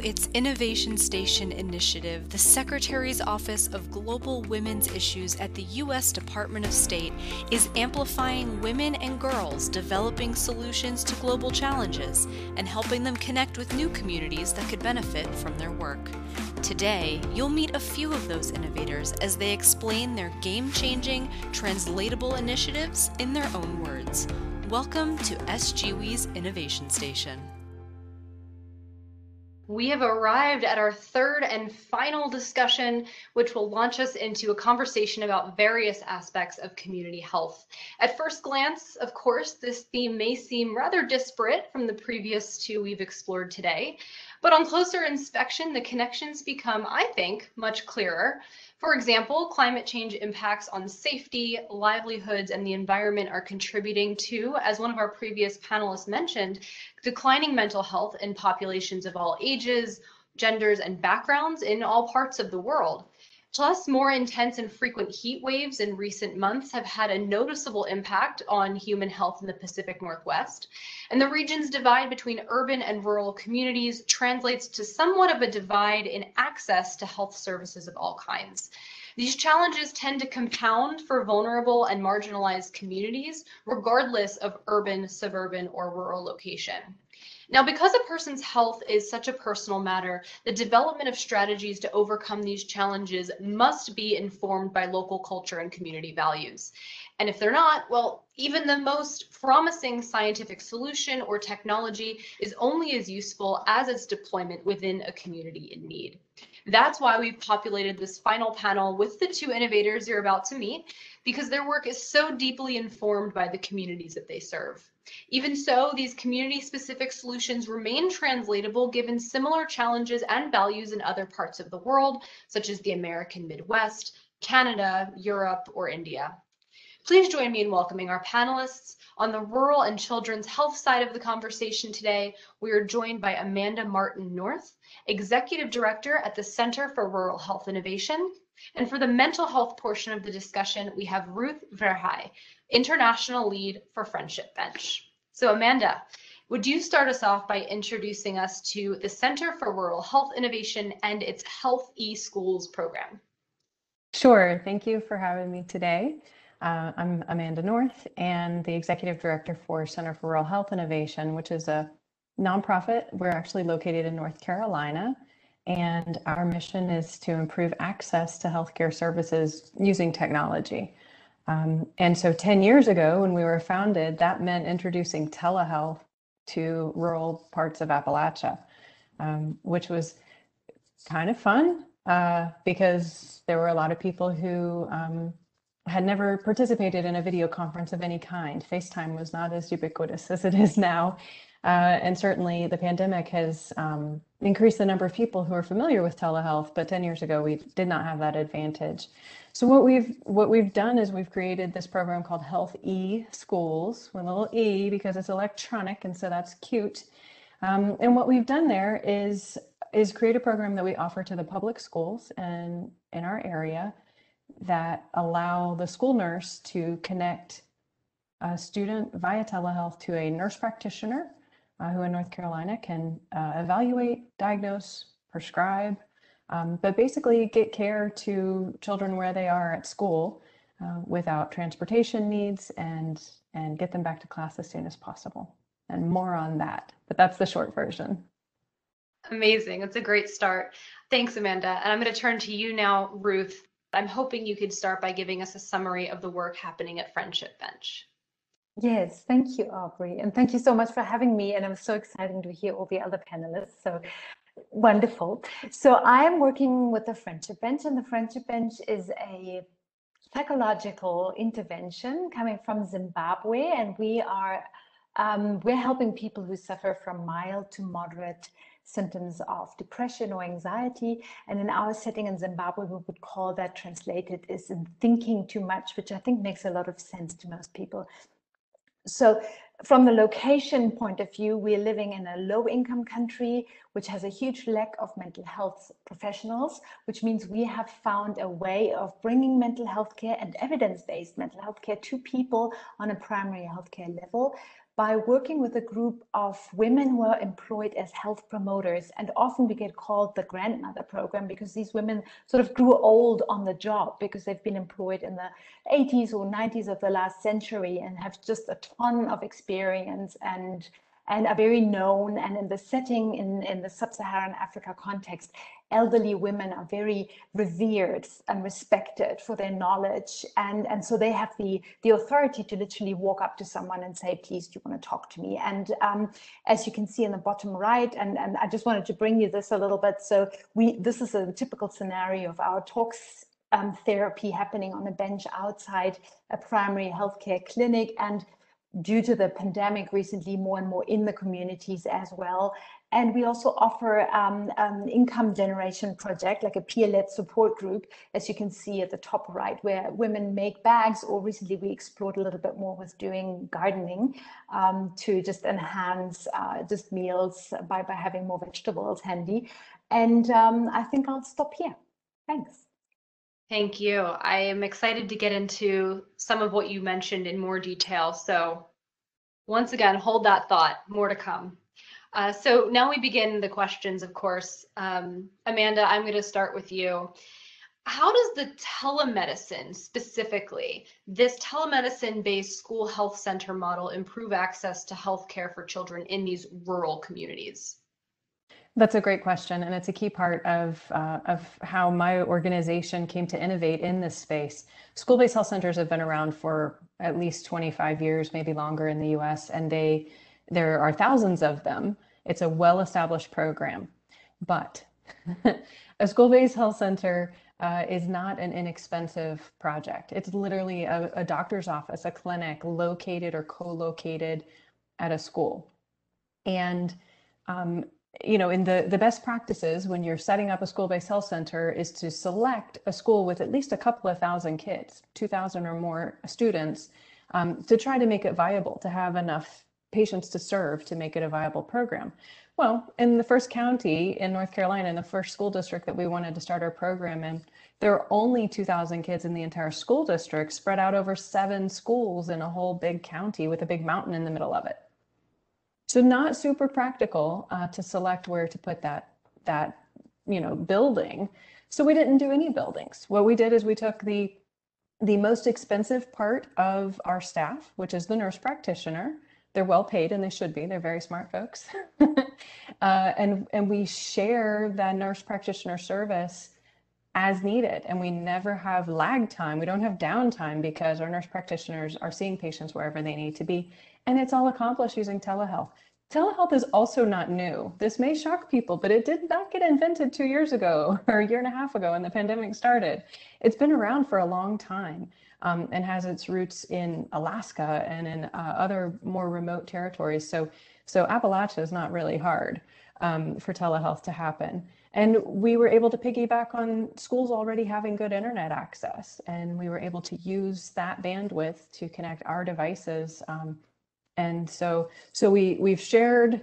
its Innovation Station initiative, the Secretary's Office of Global Women's Issues at the U.S. Department of State is amplifying women and girls developing solutions to global challenges and helping them connect with new communities that could benefit from their work. Today, you'll meet a few of those innovators as they explain their game changing, translatable initiatives in their own words. Welcome to S/GWI's Innovation Station we have arrived at our third and final discussion, which will launch us into a conversation about various aspects of community health. At first glance, of course, this theme may seem rather disparate from the previous two we've explored today, but on closer inspection, the connections become, I think, much clearer. For example, climate change impacts on safety, livelihoods, and the environment are contributing to, as one of our previous panelists mentioned, declining mental health in populations of all ages, genders, and backgrounds in all parts of the world. Plus, more intense and frequent heat waves in recent months have had a noticeable impact on human health in the Pacific Northwest. And the region's divide between urban and rural communities translates to somewhat of a divide in access to health services of all kinds. These challenges tend to compound for vulnerable and marginalized communities, regardless of urban, suburban, or rural location. Now, because a person's health is such a personal matter, the development of strategies to overcome these challenges must be informed by local culture and community values. And if they're not, well, even the most promising scientific solution or technology is only as useful as its deployment within a community in need. That's why we've populated this final panel with the two innovators you're about to meet, because their work is so deeply informed by the communities that they serve. Even so, these community-specific solutions remain translatable given similar challenges and values in other parts of the world, such as the American Midwest, Canada, Europe, or India. Please join me in welcoming our panelists. On the rural and children's health side of the conversation today, we are joined by Amanda Martin North, Executive Director at the Center for Rural Health Innovation. And for the mental health portion of the discussion, we have Ruth Verhey, international lead for Friendship Bench. So Amanda, would you start us off by introducing us to the Center for Rural Health Innovation and its Health e-Schools program? Sure, thank you for having me today. Uh, I'm Amanda North and the Executive Director for Center for Rural Health Innovation, which is a nonprofit. We're actually located in North Carolina, and our mission is to improve access to healthcare services using technology. Um, and so 10 years ago, when we were founded, that meant introducing telehealth to rural parts of Appalachia, um, which was kind of fun uh, because there were a lot of people who um, had never participated in a video conference of any kind. FaceTime was not as ubiquitous as it is now. Uh, and certainly the pandemic has um, increased the number of people who are familiar with telehealth, but 10 years ago we did not have that advantage. So what we've what we've done is we've created this program called Health E Schools with a little E because it's electronic and so that's cute. Um, and what we've done there is is create a program that we offer to the public schools and in our area that allow the school nurse to connect a student via telehealth to a nurse practitioner uh, who in North Carolina can uh, evaluate, diagnose, prescribe, um, but basically get care to children where they are at school uh, without transportation needs and, and get them back to class as soon as possible. And more on that, but that's the short version. Amazing. It's a great start. Thanks, Amanda. And I'm going to turn to you now, Ruth. I'm hoping you could start by giving us a summary of the work happening at Friendship Bench. Yes, thank you, Aubrey. And thank you so much for having me. And I'm so excited to hear all the other panelists. So Wonderful. So I am working with the Friendship Bench, and the Friendship Bench is a psychological intervention coming from Zimbabwe, and we are um, we're helping people who suffer from mild to moderate symptoms of depression or anxiety. And in our setting in Zimbabwe, we would call that translated is in thinking too much, which I think makes a lot of sense to most people. So from the location point of view, we're living in a low income country, which has a huge lack of mental health professionals, which means we have found a way of bringing mental health care and evidence-based mental health care to people on a primary healthcare level by working with a group of women who are employed as health promoters. And often we get called the grandmother program because these women sort of grew old on the job because they've been employed in the 80s or 90s of the last century and have just a ton of experience and and are very known. And in the setting in, in the sub-Saharan Africa context, elderly women are very revered and respected for their knowledge. And, and so they have the, the authority to literally walk up to someone and say, please, do you want to talk to me? And um, as you can see in the bottom right, and, and I just wanted to bring you this a little bit. So we this is a typical scenario of our talks um, therapy happening on a bench outside a primary healthcare clinic. And due to the pandemic recently more and more in the communities as well. And we also offer um, an income generation project, like a peer-led support group, as you can see at the top right, where women make bags, or recently we explored a little bit more with doing gardening um, to just enhance uh, just meals by, by having more vegetables handy. And um, I think I'll stop here. Thanks. Thank you. I am excited to get into some of what you mentioned in more detail. So once again, hold that thought, more to come. Uh, so now we begin the questions, of course. Um, Amanda, I'm going to start with you. How does the telemedicine specifically, this telemedicine based school health center model improve access to healthcare for children in these rural communities? That's a great question, and it's a key part of uh, of how my organization came to innovate in this space. School-based health centers have been around for at least 25 years, maybe longer in the U.S., and they there are thousands of them. It's a well-established program, but a school-based health center uh, is not an inexpensive project. It's literally a, a doctor's office, a clinic located or co-located at a school, and um, you know, in the, the best practices when you're setting up a school-based health center is to select a school with at least a couple of thousand kids, 2,000 or more students, um, to try to make it viable, to have enough patients to serve to make it a viable program. Well, in the first county in North Carolina, in the first school district that we wanted to start our program in, there are only 2,000 kids in the entire school district spread out over seven schools in a whole big county with a big mountain in the middle of it. So not super practical uh, to select where to put that, that, you know, building. So we didn't do any buildings. What we did is we took the, the most expensive part of our staff, which is the nurse practitioner. They're well paid and they should be. They're very smart folks. uh, and, and we share the nurse practitioner service as needed and we never have lag time we don't have downtime because our nurse practitioners are seeing patients wherever they need to be and it's all accomplished using telehealth. Telehealth is also not new. This may shock people, but it did not get invented two years ago or a year and a half ago when the pandemic started. It's been around for a long time um, and has its roots in Alaska and in uh, other more remote territories. So, so Appalachia is not really hard um, for telehealth to happen. And we were able to piggyback on schools already having good internet access. And we were able to use that bandwidth to connect our devices um, and so, so we, we've shared,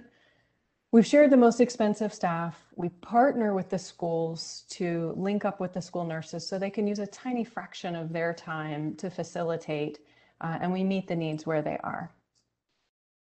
we've shared the most expensive staff. We partner with the schools to link up with the school nurses so they can use a tiny fraction of their time to facilitate, uh, and we meet the needs where they are.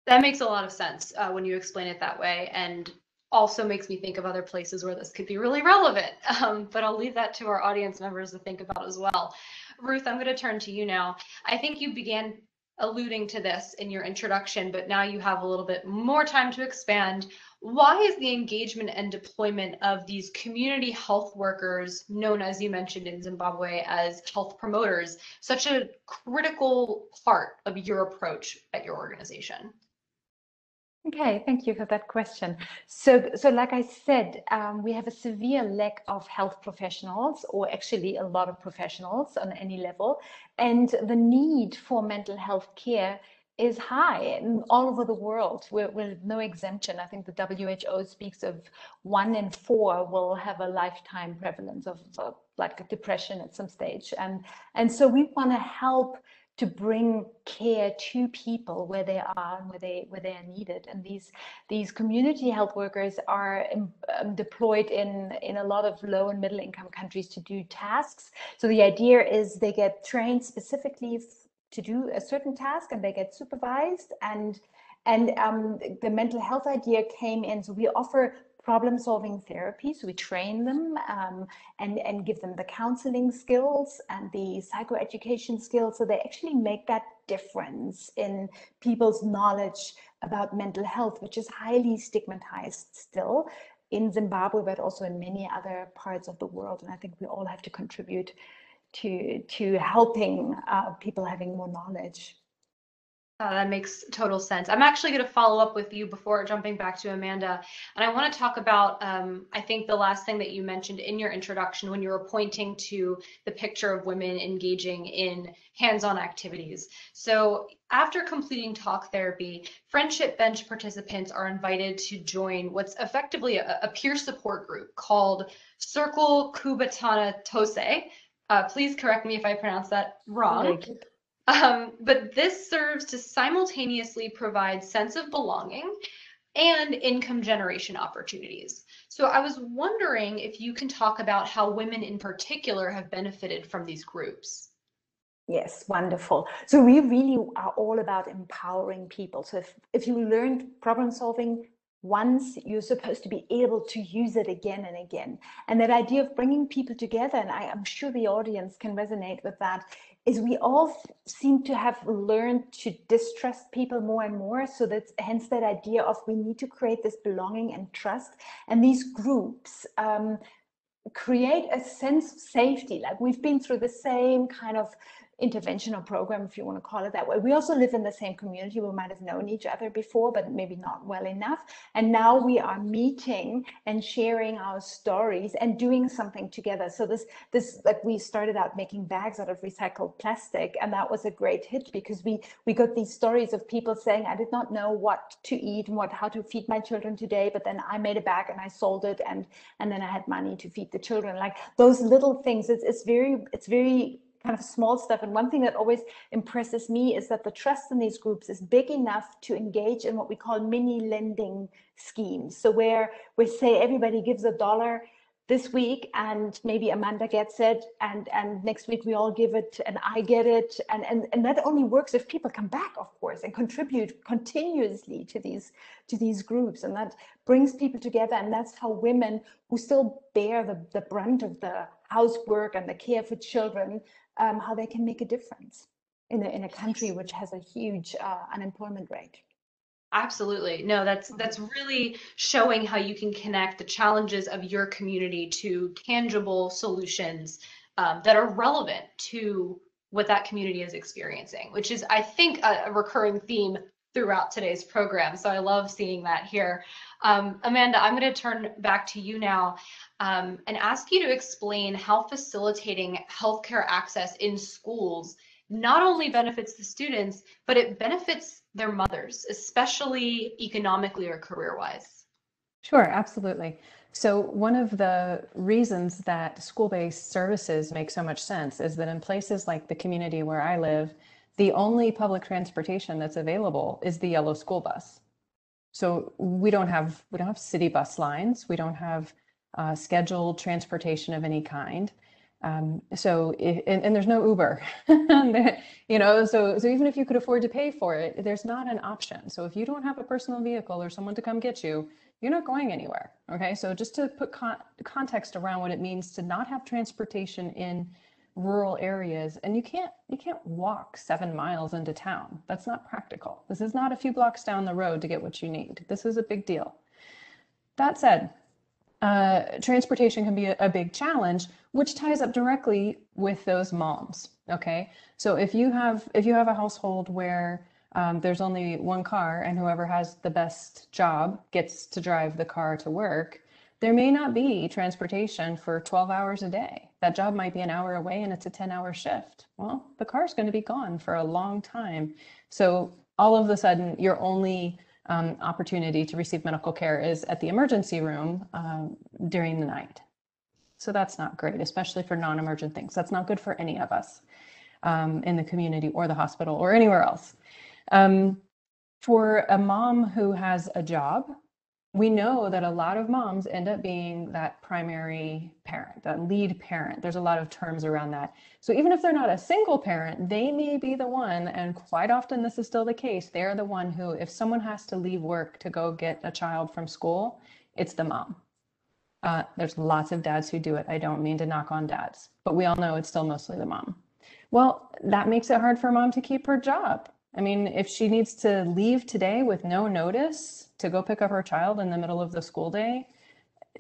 That makes a lot of sense uh, when you explain it that way, and also makes me think of other places where this could be really relevant. Um, but I'll leave that to our audience members to think about as well. Ruth, I'm going to turn to you now. I think you began alluding to this in your introduction, but now you have a little bit more time to expand. Why is the engagement and deployment of these community health workers, known as you mentioned in Zimbabwe as health promoters, such a critical part of your approach at your organization? Okay, thank you for that question. So, so like I said, um, we have a severe lack of health professionals, or actually a lot of professionals on any level, and the need for mental health care is high all over the world. We're, no exemption. I think the WHO speaks of one in four will have a lifetime prevalence of, like depression at some stage, and and so we want to help to bring care to people where they are and where they where they are needed and these these community health workers are um, deployed in in a lot of low and middle income countries to do tasks so the idea is they get trained specifically to do a certain task and they get supervised and And um, the mental health idea came in. So we offer problem solving therapy. So we train them um, and, and give them the counseling skills and the psychoeducation skills. So they actually make that difference in people's knowledge about mental health, which is highly stigmatized still in Zimbabwe, but also in many other parts of the world. And I think we all have to contribute to, to helping uh, people having more knowledge. Uh, that makes total sense. I'm actually going to follow up with you before jumping back to Amanda. And I want to talk about, um, I think, the last thing that you mentioned in your introduction when you were pointing to the picture of women engaging in hands on activities. So, after completing talk therapy, Friendship Bench participants are invited to join what's effectively a, a peer support group called Circle Kubatana Tose. Uh, please correct me if I pronounce that wrong. Um, but this serves to simultaneously provide sense of belonging and income generation opportunities. So I was wondering if you can talk about how women in particular have benefited from these groups. Yes, wonderful. So we really are all about empowering people. So if, if you learned problem solving once, you're supposed to be able to use it again and again. And that idea of bringing people together, and I, am sure the audience can resonate with that, is we all seem to have learned to distrust people more and more. So that's hence that idea of we need to create this belonging and trust. And these groups um, create a sense of safety. Like we've been through the same kind of intervention or program, if you want to call it that way. We also live in the same community. We might have known each other before, but maybe not well enough. And now we are meeting and sharing our stories and doing something together. So this, this, like we started out making bags out of recycled plastic, and that was a great hit because we we got these stories of people saying, I did not know what to eat and what how to feed my children today, but then I made a bag and I sold it, and and then I had money to feed the children. Like those little things. It's it's very it's very kind of small stuff. And one thing that always impresses me is that the trust in these groups is big enough to engage in what we call mini lending schemes. So where we say everybody gives a dollar this week and maybe Amanda gets it and and next week we all give it and I get it and and and that only works if people come back of course and contribute continuously to these to these groups and that brings people together and that's how women who still bear the the brunt of the housework and the care for children um, how they can make a difference in a, in a country which has a huge uh, unemployment rate. Absolutely. No, that's mm-hmm. that's really showing how you can connect the challenges of your community to tangible solutions um, that are relevant to what that community is experiencing, which is, I think, a, a recurring theme throughout today's program. So I love seeing that here. Um, Amanda, I'm going to turn back to you now um, and ask you to explain how facilitating healthcare access in schools not only benefits the students, but it benefits their mothers, especially economically or career wise. Sure, absolutely. So, one of the reasons that school based services make so much sense is that in places like the community where I live, the only public transportation that's available is the yellow school bus. So we don't have we don't have city bus lines. We don't have uh, scheduled transportation of any kind. Um, so if, and, and, there's no Uber, you know. So so even if you could afford to pay for it, there's not an option. So if you don't have a personal vehicle or someone to come get you, you're not going anywhere. Okay. So just to put con- context around what it means to not have transportation in rural areas and you can't you can't walk seven miles into town that's not practical this is not a few blocks down the road to get what you need this is a big deal that said uh, transportation can be a, a big challenge which ties up directly with those moms okay so if you have if you have a household where um, there's only one car and whoever has the best job gets to drive the car to work there may not be transportation for 12 hours a day. That job might be an hour away and it's a 10 hour shift. Well, the car's going to be gone for a long time. So all of a sudden, you're only um, opportunity to receive medical care is at the emergency room um, during the night. So that's not great, especially for non emergent things. That's not good for any of us um, in the community or the hospital or anywhere else. Um, for a mom who has a job we know that a lot of moms end up being that primary parent, that lead parent. There's a lot of terms around that. So even if they're not a single parent, they may be the one, and quite often this is still the case, they're the one who, if someone has to leave work to go get a child from school, it's the mom. Uh, there's lots of dads who do it. I don't mean to knock on dads, but we all know it's still mostly the mom. Well, that makes it hard for mom to keep her job. I mean, if she needs to leave today with no notice to go pick up her child in the middle of the school day,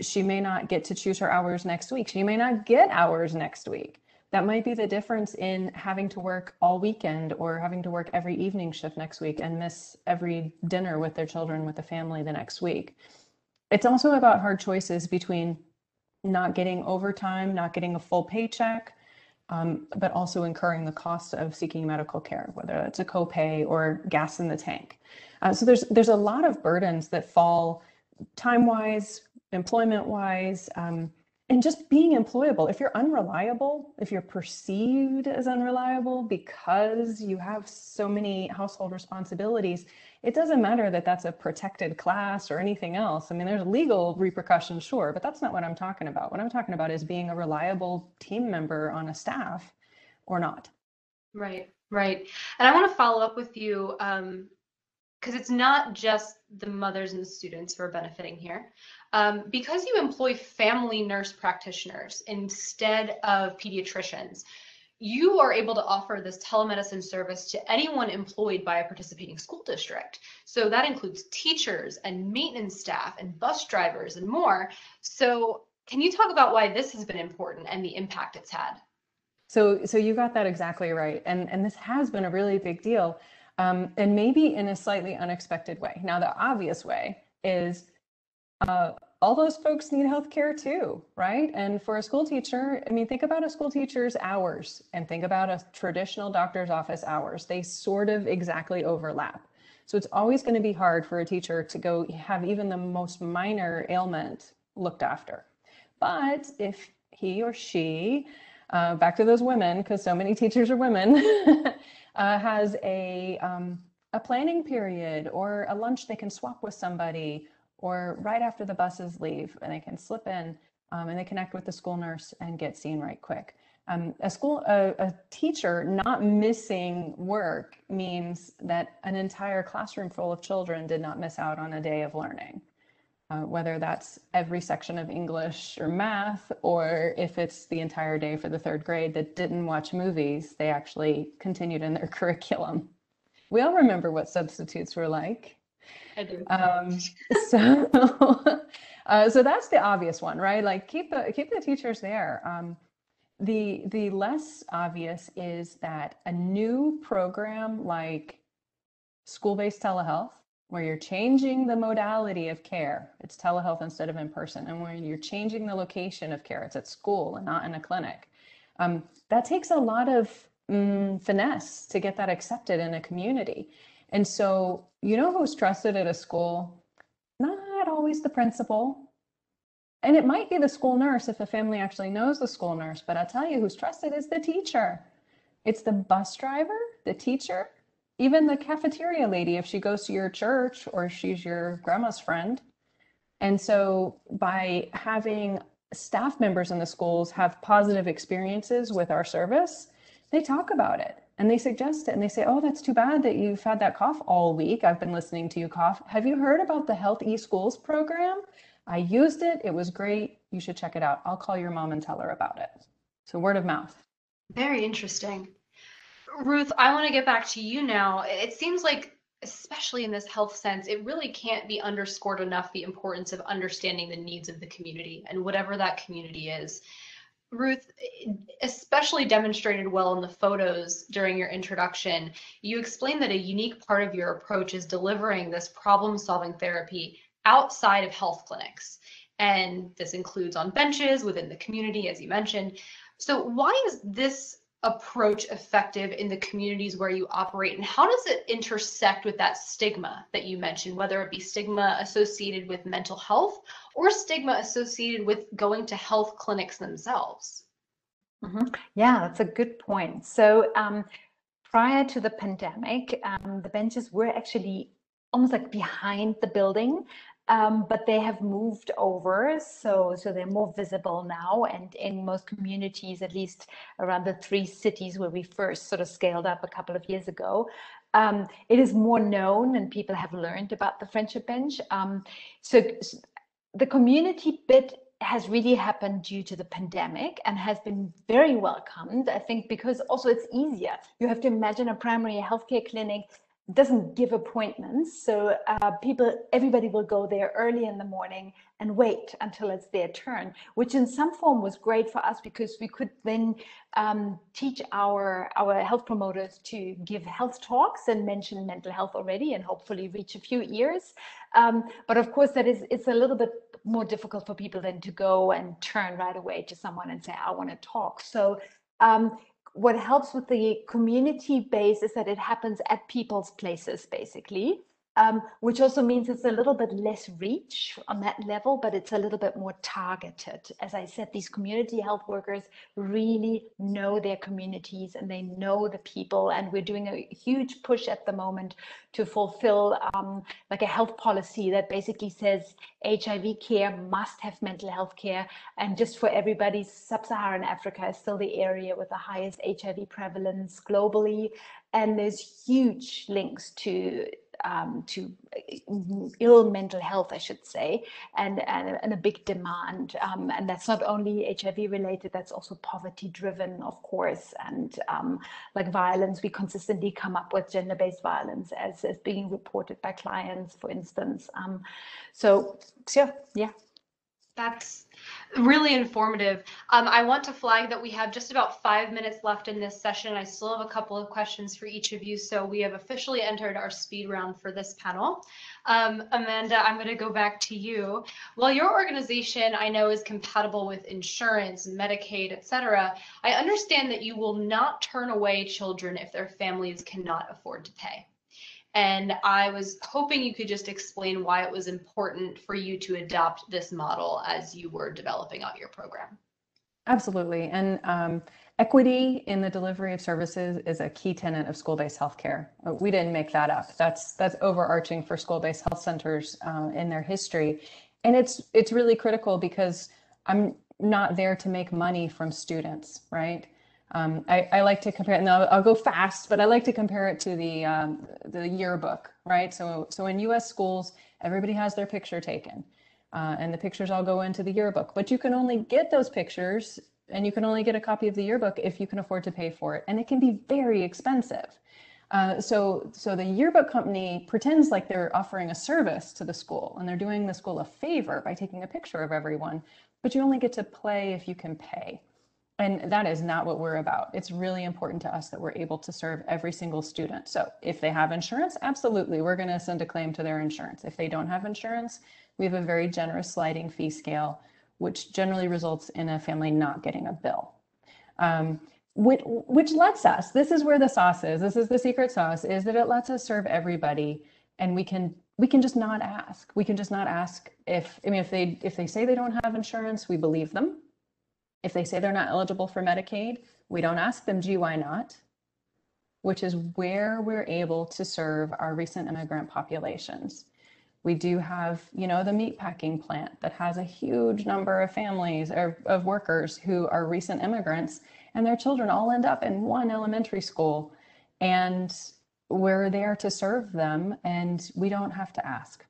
she may not get to choose her hours next week. She may not get hours next week. That might be the difference in having to work all weekend or having to work every evening shift next week and miss every dinner with their children with the family the next week. It's also about hard choices between not getting overtime, not getting a full paycheck, um, but also incurring the cost of seeking medical care, whether it's a copay or gas in the tank. Uh, so there's there's a lot of burdens that fall time-wise, employment-wise, um, and just being employable. If you're unreliable, if you're perceived as unreliable because you have so many household responsibilities, it doesn't matter that that's a protected class or anything else. I mean, there's legal repercussions, sure, but that's not what I'm talking about. What I'm talking about is being a reliable team member on a staff or not. Right, right. And I want to follow up with you um, because it's not just the mothers and the students who are benefiting here. Um, because you employ family nurse practitioners instead of pediatricians, you are able to offer this telemedicine service to anyone employed by a participating school district. So that includes teachers and maintenance staff and bus drivers and more. So can you talk about why this has been important and the impact it's had? So, so you got that exactly right. And, and this has been a really big deal um, and maybe in a slightly unexpected way. Now, the obvious way is uh, all those folks need healthcare too, right? And for a school teacher, I mean, think about a school teacher's hours and think about a traditional doctor's office hours. They sort of exactly overlap. So it's always going to be hard for a teacher to go have even the most minor ailment looked after. But if he or she, uh, back to those women, because so many teachers are women, uh, has a, um, a planning period or a lunch they can swap with somebody or right after the buses leave and they can slip in um, and they connect with the school nurse and get seen right quick. Um, a school, a, a, teacher not missing work means that an entire classroom full of children did not miss out on a day of learning. Uh, whether that's every section of English or math, or if it's the entire day for the third grade that didn't watch movies, they actually continued in their curriculum. We all remember what substitutes were like. Um, so, uh, so that's the obvious one, right? Like keep the keep the teachers there. Um, the the less obvious is that a new program like school-based telehealth where you're changing the modality of care. It's telehealth instead of in person. And when you're changing the location of care, it's at school and not in a clinic. Um, that takes a lot of mm, finesse to get that accepted in a community. And so, you know who's trusted at a school? Not always the principal. And it might be the school nurse if a family actually knows the school nurse, but I'll tell you who's trusted is the teacher. It's the bus driver, the teacher, even the cafeteria lady if she goes to your church or she's your grandma's friend. And so by having staff members in the schools have positive experiences with our service, they talk about it and they suggest it and they say, Oh, that's too bad that you've had that cough all week. I've been listening to you cough. Have you heard about the Health eSchools program? I used it. It was great. You should check it out. I'll call your mom and tell her about it. So, word of mouth. Very interesting. Ruth, I want to get back to you now. It seems like, especially in this health sense, it really can't be underscored enough the importance of understanding the needs of the community and whatever that community is. Ruth, especially demonstrated well in the photos during your introduction, you explained that a unique part of your approach is delivering this problem solving therapy outside of health clinics. And this includes on benches within the community, as you mentioned. So, why is this approach effective in the communities where you operate? And how does it intersect with that stigma that you mentioned whether it be stigma associated with mental health or stigma associated with going to health clinics themselves? Mm-hmm. yeah that's a good point. So um, prior to the pandemic um, the benches were actually almost like behind the building um, but they have moved over, so so they're more visible now. And in most communities, at least around the three cities where we first sort of scaled up a couple of years ago, um, it is more known and people have learned about the Friendship Bench. Um, so the community bit has really happened due to the pandemic and has been very welcomed. I think because also it's easier. You have to imagine a primary healthcare clinic doesn't give appointments. So uh, people, everybody will go there early in the morning and wait until it's their turn, which in some form was great for us because we could then um, teach our, our health promoters to give health talks and mention mental health already and hopefully reach a few ears. Um, but of course that is, it's a little bit more difficult for people than to go and turn right away to someone and say, I want to talk. So um, what helps with the community base is that it happens at people's places, basically um, which also means it's a little bit less reach on that level, but it's a little bit more targeted. As I said, these community health workers really know their communities and they know the people. And we're doing a huge push at the moment to fulfill um, like a health policy that basically says HIV care must have mental health care. And just for everybody, sub-Saharan Africa is still the area with the highest HIV prevalence globally. And there's huge links to um, to uh, ill mental health, I should say, and, and, and a big demand. Um, and that's not only HIV related, that's also poverty driven, of course. And um, like violence, we consistently come up with gender based violence as, as being reported by clients, for instance. Um, so, so, yeah. That's really informative. Um, I want to flag that we have just about five minutes left in this session. I still have a couple of questions for each of you. So we have officially entered our speed round for this panel. Um, Amanda, I'm going to go back to you. While your organization I know is compatible with insurance, Medicaid, etc., I understand that you will not turn away children if their families cannot afford to pay. And I was hoping you could just explain why it was important for you to adopt this model as you were developing out your program. Absolutely. And um, equity in the delivery of services is a key tenet of school-based healthcare. Uh, we didn't make that up. That's that's overarching for school-based health centers uh, in their history, and it's it's really critical because I'm not there to make money from students, right? Um, I, I, like to compare it, and I'll, I'll, go fast, but I like to compare it to the um, the yearbook, right? So, so in U.S. schools, everybody has their picture taken, uh, and the pictures all go into the yearbook. But you can only get those pictures, and you can only get a copy of the yearbook if you can afford to pay for it, and it can be very expensive. Uh, so, so the yearbook company pretends like they're offering a service to the school, and they're doing the school a favor by taking a picture of everyone, but you only get to play if you can pay. And that is not what we're about. It's really important to us that we're able to serve every single student. So if they have insurance, absolutely, we're going to send a claim to their insurance. If they don't have insurance, we have a very generous sliding fee scale, which generally results in a family not getting a bill. Um, which, which lets us, this is where the sauce is, this is the secret sauce, is that it lets us serve everybody and we can we can just not ask. We can just not ask if I mean if they if they say they don't have insurance, we believe them if they say they're not eligible for Medicaid, we don't ask them, gee, why not? Which is where we're able to serve our recent immigrant populations. We do have, you know, the meatpacking plant that has a huge number of families or of workers who are recent immigrants, and their children all end up in one elementary school. And we're there to serve them, and we don't have to ask.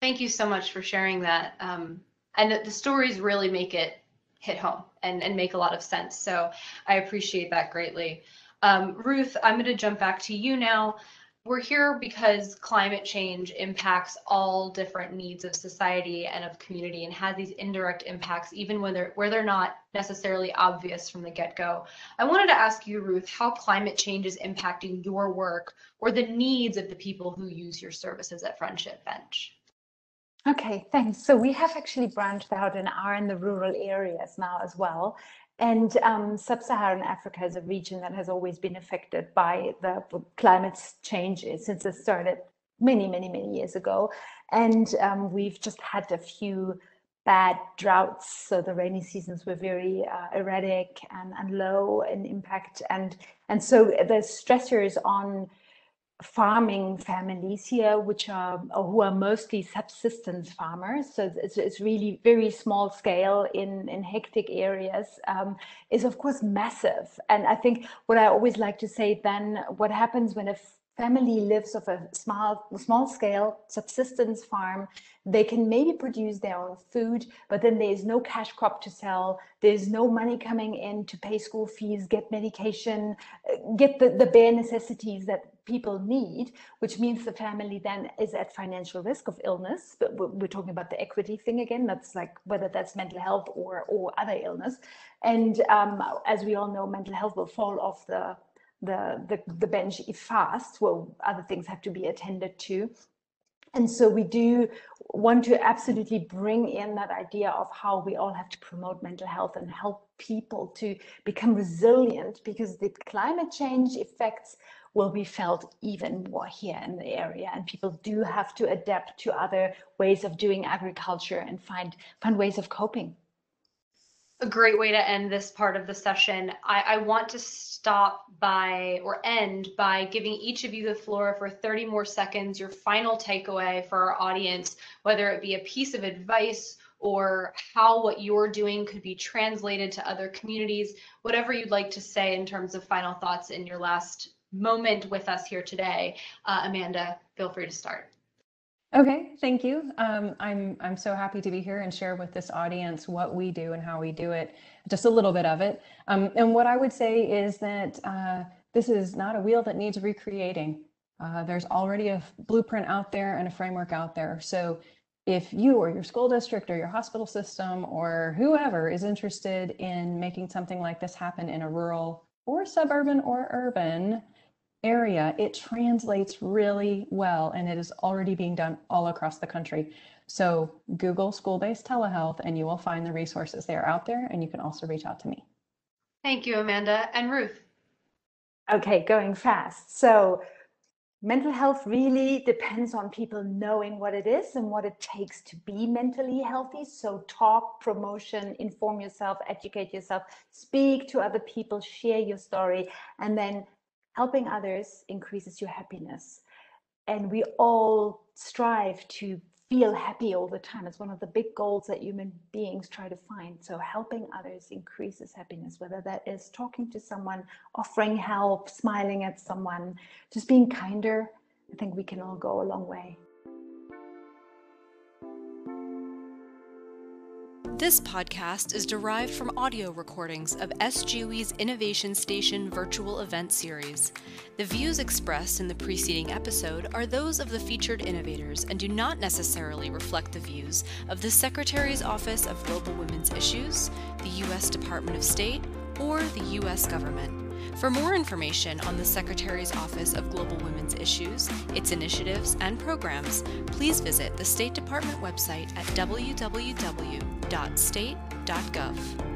Thank you so much for sharing that. Um, and the stories really make it hit home and, and make a lot of sense. So I appreciate that greatly. Um, Ruth, I'm going to jump back to you now. We're here because climate change impacts all different needs of society and of community and has these indirect impacts, even when they're, where they're not necessarily obvious from the get-go. I wanted to ask you, Ruth, how climate change is impacting your work or the needs of the people who use your services at Friendship Bench. Okay, thanks. So we have actually branched out and are in the rural areas now as well. And um, sub-Saharan Africa is a region that has always been affected by the climate changes since it started many, many, many years ago. And um, we've just had a few bad droughts. So the rainy seasons were very uh, erratic and, and low in impact. And, and so the stressors on farming families here, which are who are mostly subsistence farmers. So it's, it's really very small scale in in hectic areas. Um, is of course massive. And I think what I always like to say then, what happens when a family lives of a small, small scale subsistence farm, they can maybe produce their own food, but then there's no cash crop to sell. There's no money coming in to pay school fees, get medication, uh, get the, the bare necessities that people need, which means the family then is at financial risk of illness. But we're talking about the equity thing again. That's like whether that's mental health or, or other illness. And um, as we all know, mental health will fall off the the, the, the bench if fast. Well, other things have to be attended to. And so we do want to absolutely bring in that idea of how we all have to promote mental health and help people to become resilient because the climate change effects will be felt even more here in the area and people do have to adapt to other ways of doing agriculture and find find ways of coping a great way to end this part of the session. I, I, want to stop by or end by giving each of you the floor for 30 more seconds, your final takeaway for our audience, whether it be a piece of advice or how what you're doing could be translated to other communities, whatever you'd like to say in terms of final thoughts in your last moment with us here today. Uh, Amanda, feel free to start. Okay, thank you. Um, I'm I'm so happy to be here and share with this audience what we do and how we do it, just a little bit of it. Um, and what I would say is that uh, this is not a wheel that needs recreating. Uh, there's already a blueprint out there and a framework out there. So if you or your school district or your hospital system or whoever is interested in making something like this happen in a rural or suburban or urban area, it translates really well and it is already being done all across the country. So Google school-based telehealth and you will find the resources they are out there and you can also reach out to me. Thank you, Amanda. And Ruth. Okay, going fast. So mental health really depends on people knowing what it is and what it takes to be mentally healthy. So talk, promotion, inform yourself, educate yourself, speak to other people, share your story, and then helping others increases your happiness. And we all strive to feel happy all the time. It's one of the big goals that human beings try to find. So helping others increases happiness, whether that is talking to someone, offering help, smiling at someone, just being kinder. I think we can all go a long way. This podcast is derived from audio recordings of S/GWI's Innovation Station virtual event series. The views expressed in the preceding episode are those of the featured innovators and do not necessarily reflect the views of the Secretary's Office of Global Women's Issues, the U.S. Department of State, or the U.S. government. For more information on the Secretary's Office of Global Women's Issues, its initiatives, and programs, please visit the State Department website at www.state.gov.